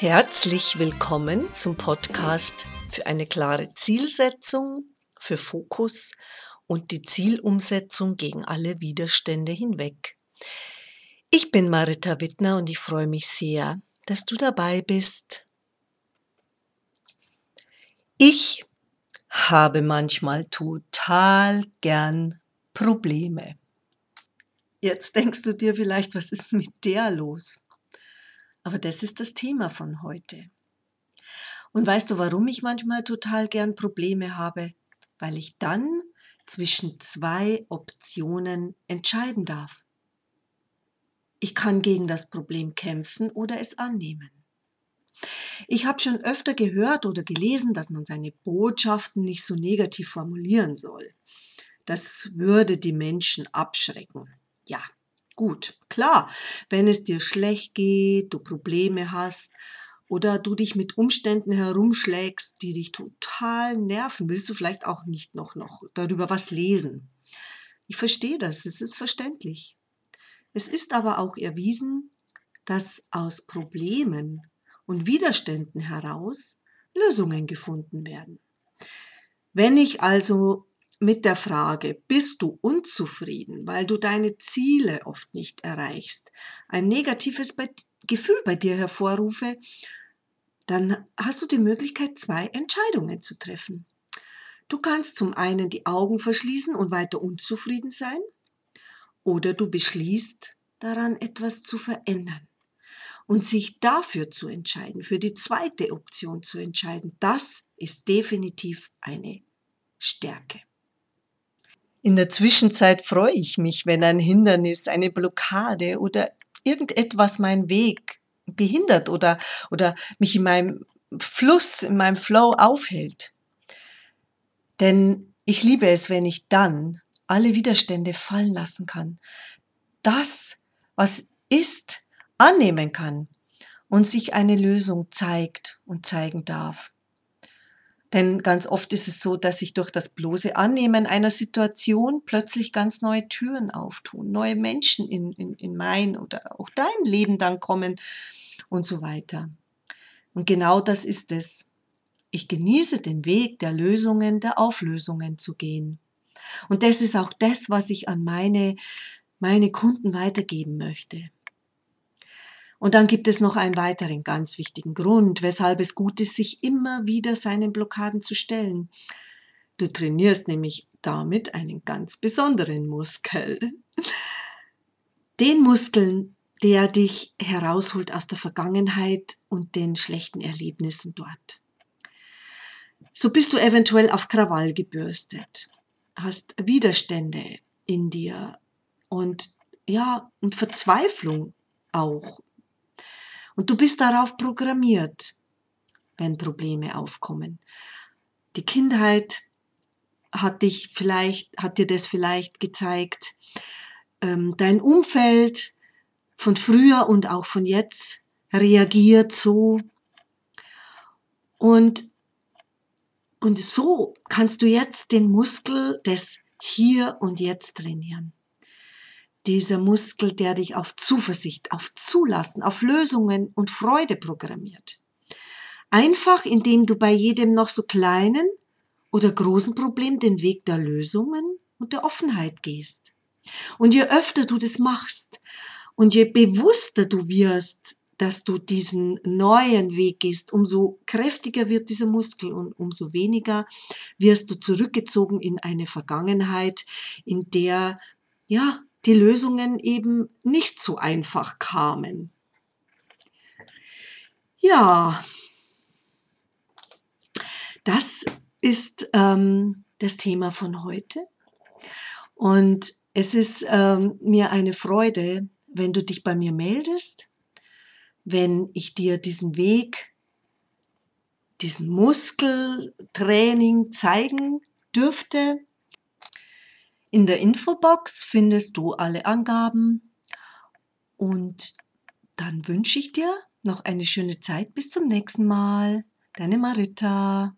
Herzlich willkommen zum Podcast für eine klare Zielsetzung, für Fokus und die Zielumsetzung gegen alle Widerstände hinweg. Ich bin Marita Wittner und ich freue mich sehr, dass du dabei bist. Ich habe manchmal total gern Probleme. Jetzt denkst du dir vielleicht, was ist mit der los? Aber das ist das Thema von heute. Und weißt du, warum ich manchmal total gern Probleme habe? Weil ich dann zwischen zwei Optionen entscheiden darf. Ich kann gegen das Problem kämpfen oder es annehmen. Ich habe schon öfter gehört oder gelesen, dass man seine Botschaften nicht so negativ formulieren soll. Das würde die Menschen abschrecken. Ja, gut, klar, wenn es dir schlecht geht, du Probleme hast oder du dich mit Umständen herumschlägst, die dich total nerven, willst du vielleicht auch nicht noch, noch darüber was lesen. Ich verstehe das, es ist verständlich. Es ist aber auch erwiesen, dass aus Problemen und Widerständen heraus Lösungen gefunden werden. Wenn ich also mit der Frage, bist du unzufrieden, weil du deine Ziele oft nicht erreichst, ein negatives Gefühl bei dir hervorrufe, dann hast du die Möglichkeit, zwei Entscheidungen zu treffen. Du kannst zum einen die Augen verschließen und weiter unzufrieden sein, oder du beschließt daran etwas zu verändern. Und sich dafür zu entscheiden, für die zweite Option zu entscheiden, das ist definitiv eine Stärke. In der Zwischenzeit freue ich mich, wenn ein Hindernis, eine Blockade oder irgendetwas meinen Weg behindert oder, oder mich in meinem Fluss, in meinem Flow aufhält. Denn ich liebe es, wenn ich dann alle Widerstände fallen lassen kann. Das, was ist, annehmen kann und sich eine Lösung zeigt und zeigen darf. Denn ganz oft ist es so, dass sich durch das bloße Annehmen einer Situation plötzlich ganz neue Türen auftun, neue Menschen in, in, in mein oder auch dein Leben dann kommen und so weiter. Und genau das ist es. Ich genieße den Weg der Lösungen, der Auflösungen zu gehen. Und das ist auch das, was ich an meine, meine Kunden weitergeben möchte. Und dann gibt es noch einen weiteren ganz wichtigen Grund, weshalb es gut ist, sich immer wieder seinen Blockaden zu stellen. Du trainierst nämlich damit einen ganz besonderen Muskel. Den Muskeln, der dich herausholt aus der Vergangenheit und den schlechten Erlebnissen dort. So bist du eventuell auf Krawall gebürstet, hast Widerstände in dir und ja, und Verzweiflung auch und du bist darauf programmiert, wenn Probleme aufkommen. Die Kindheit hat dich vielleicht, hat dir das vielleicht gezeigt. Ähm, dein Umfeld von früher und auch von jetzt reagiert so. Und, und so kannst du jetzt den Muskel des Hier und Jetzt trainieren dieser Muskel, der dich auf Zuversicht, auf Zulassen, auf Lösungen und Freude programmiert. Einfach indem du bei jedem noch so kleinen oder großen Problem den Weg der Lösungen und der Offenheit gehst. Und je öfter du das machst und je bewusster du wirst, dass du diesen neuen Weg gehst, umso kräftiger wird dieser Muskel und umso weniger wirst du zurückgezogen in eine Vergangenheit, in der, ja, die Lösungen eben nicht so einfach kamen. Ja, das ist ähm, das Thema von heute. Und es ist ähm, mir eine Freude, wenn du dich bei mir meldest, wenn ich dir diesen Weg, diesen Muskeltraining zeigen dürfte. In der Infobox findest du alle Angaben und dann wünsche ich dir noch eine schöne Zeit. Bis zum nächsten Mal. Deine Marita.